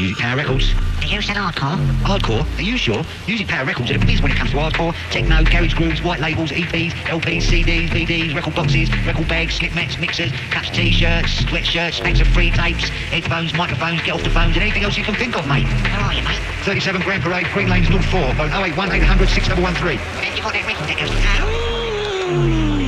Music Power Records. You said hardcore. Hardcore? Are you sure? Music Power Records are the police when it comes to hardcore. Techno, garage grooves, white labels, EPs, LPs, CDs, VDs, record boxes, record bags, slip mats, mixers, cups, t-shirts, sweatshirts, stacks of free tapes, headphones, microphones, get off the phones, and anything else you can think of, mate. Where are you, mate? 37 Grand Parade, Green Lanes, North 4, phone 081 800 6113. Have you got that record that goes...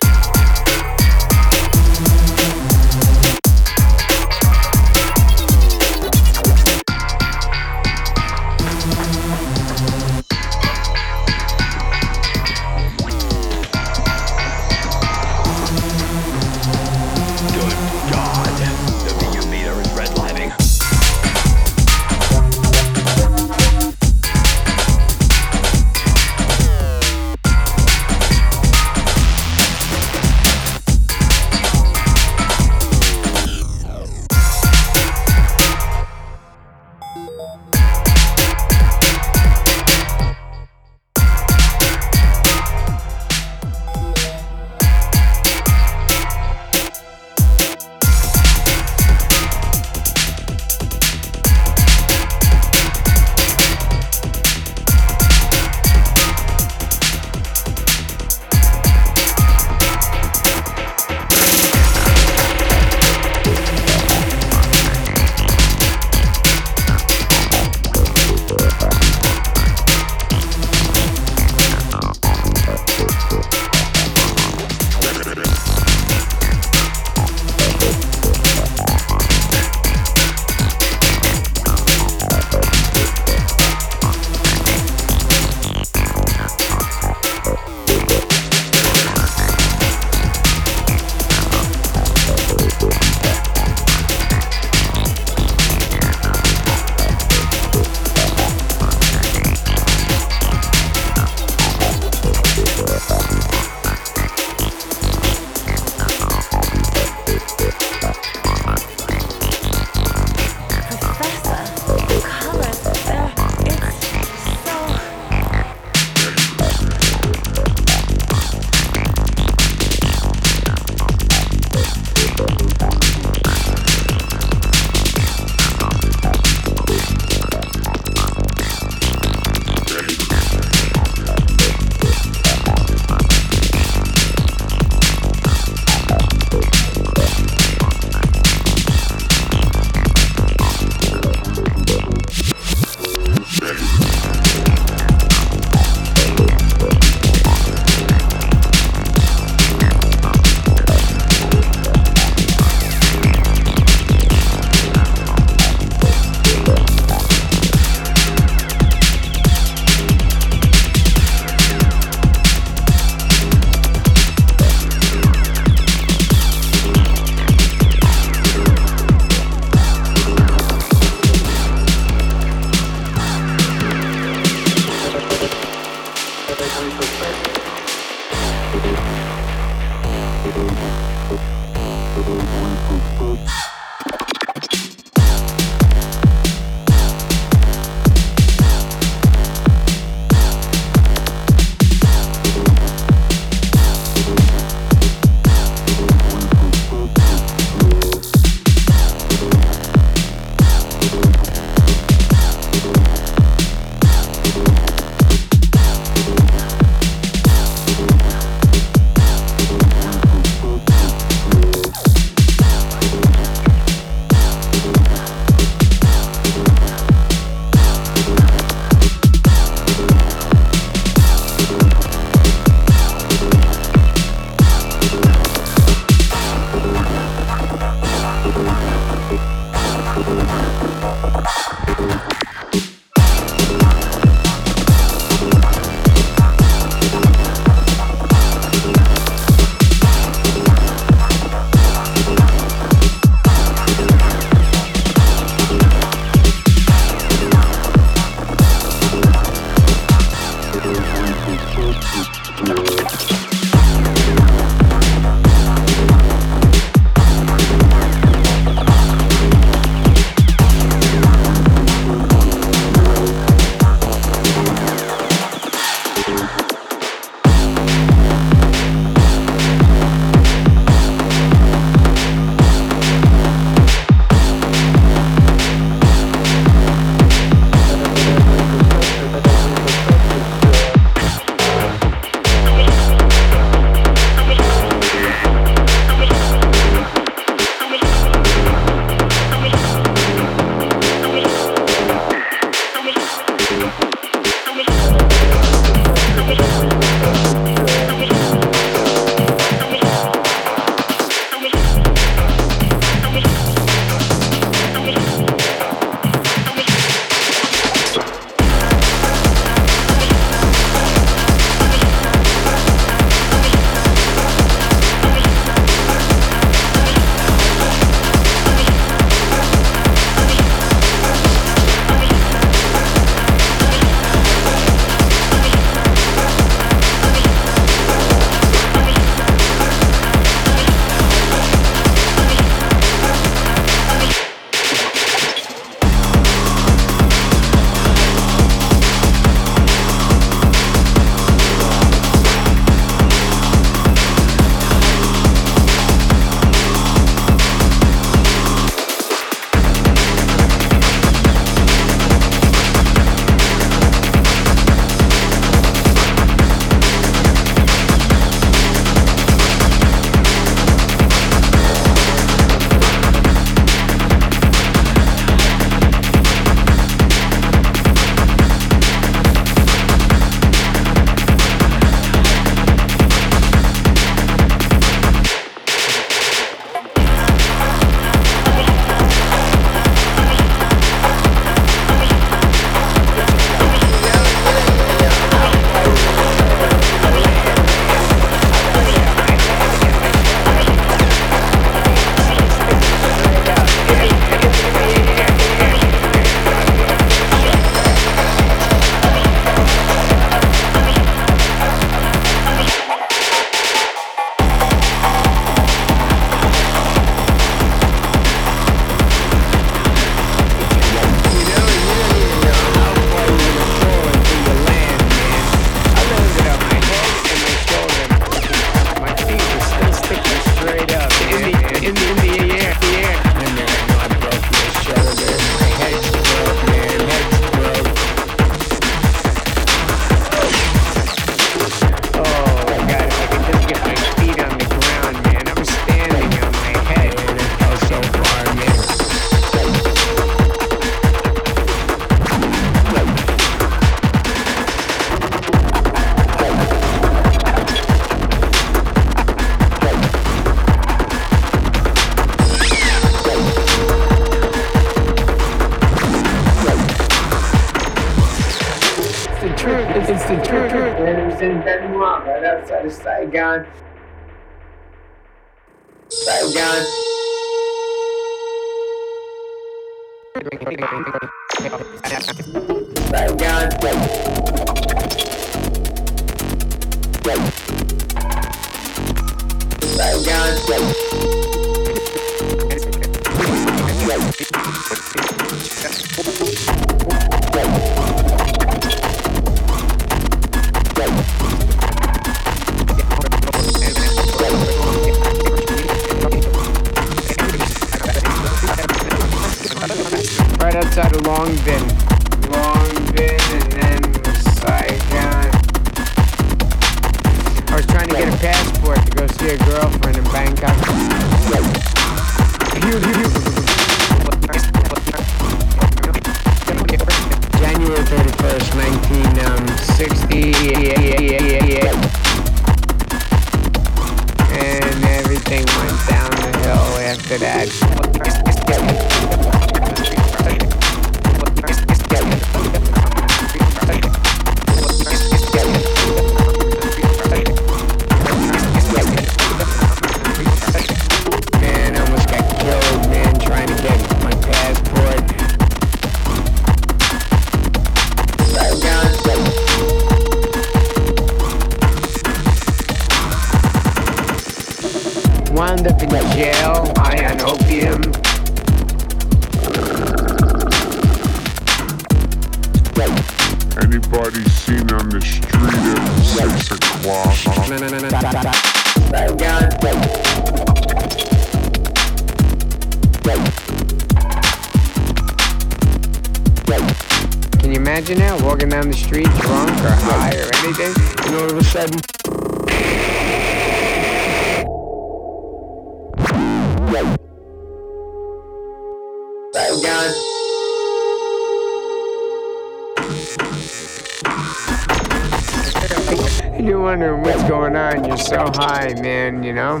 You're wondering what's going on. You're so high, man, you know?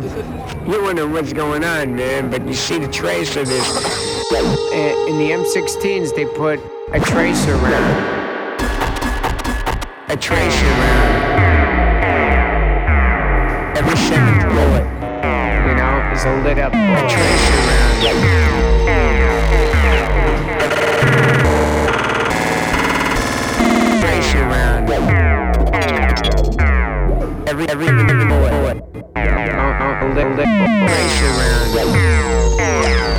You're wondering what's going on, man, but you see the trace of this. In the M16s, they put a tracer round. A tracer round. Every second so a lit up boy. Around. Every, every, every boy. Oh, oh, oh, lit, around.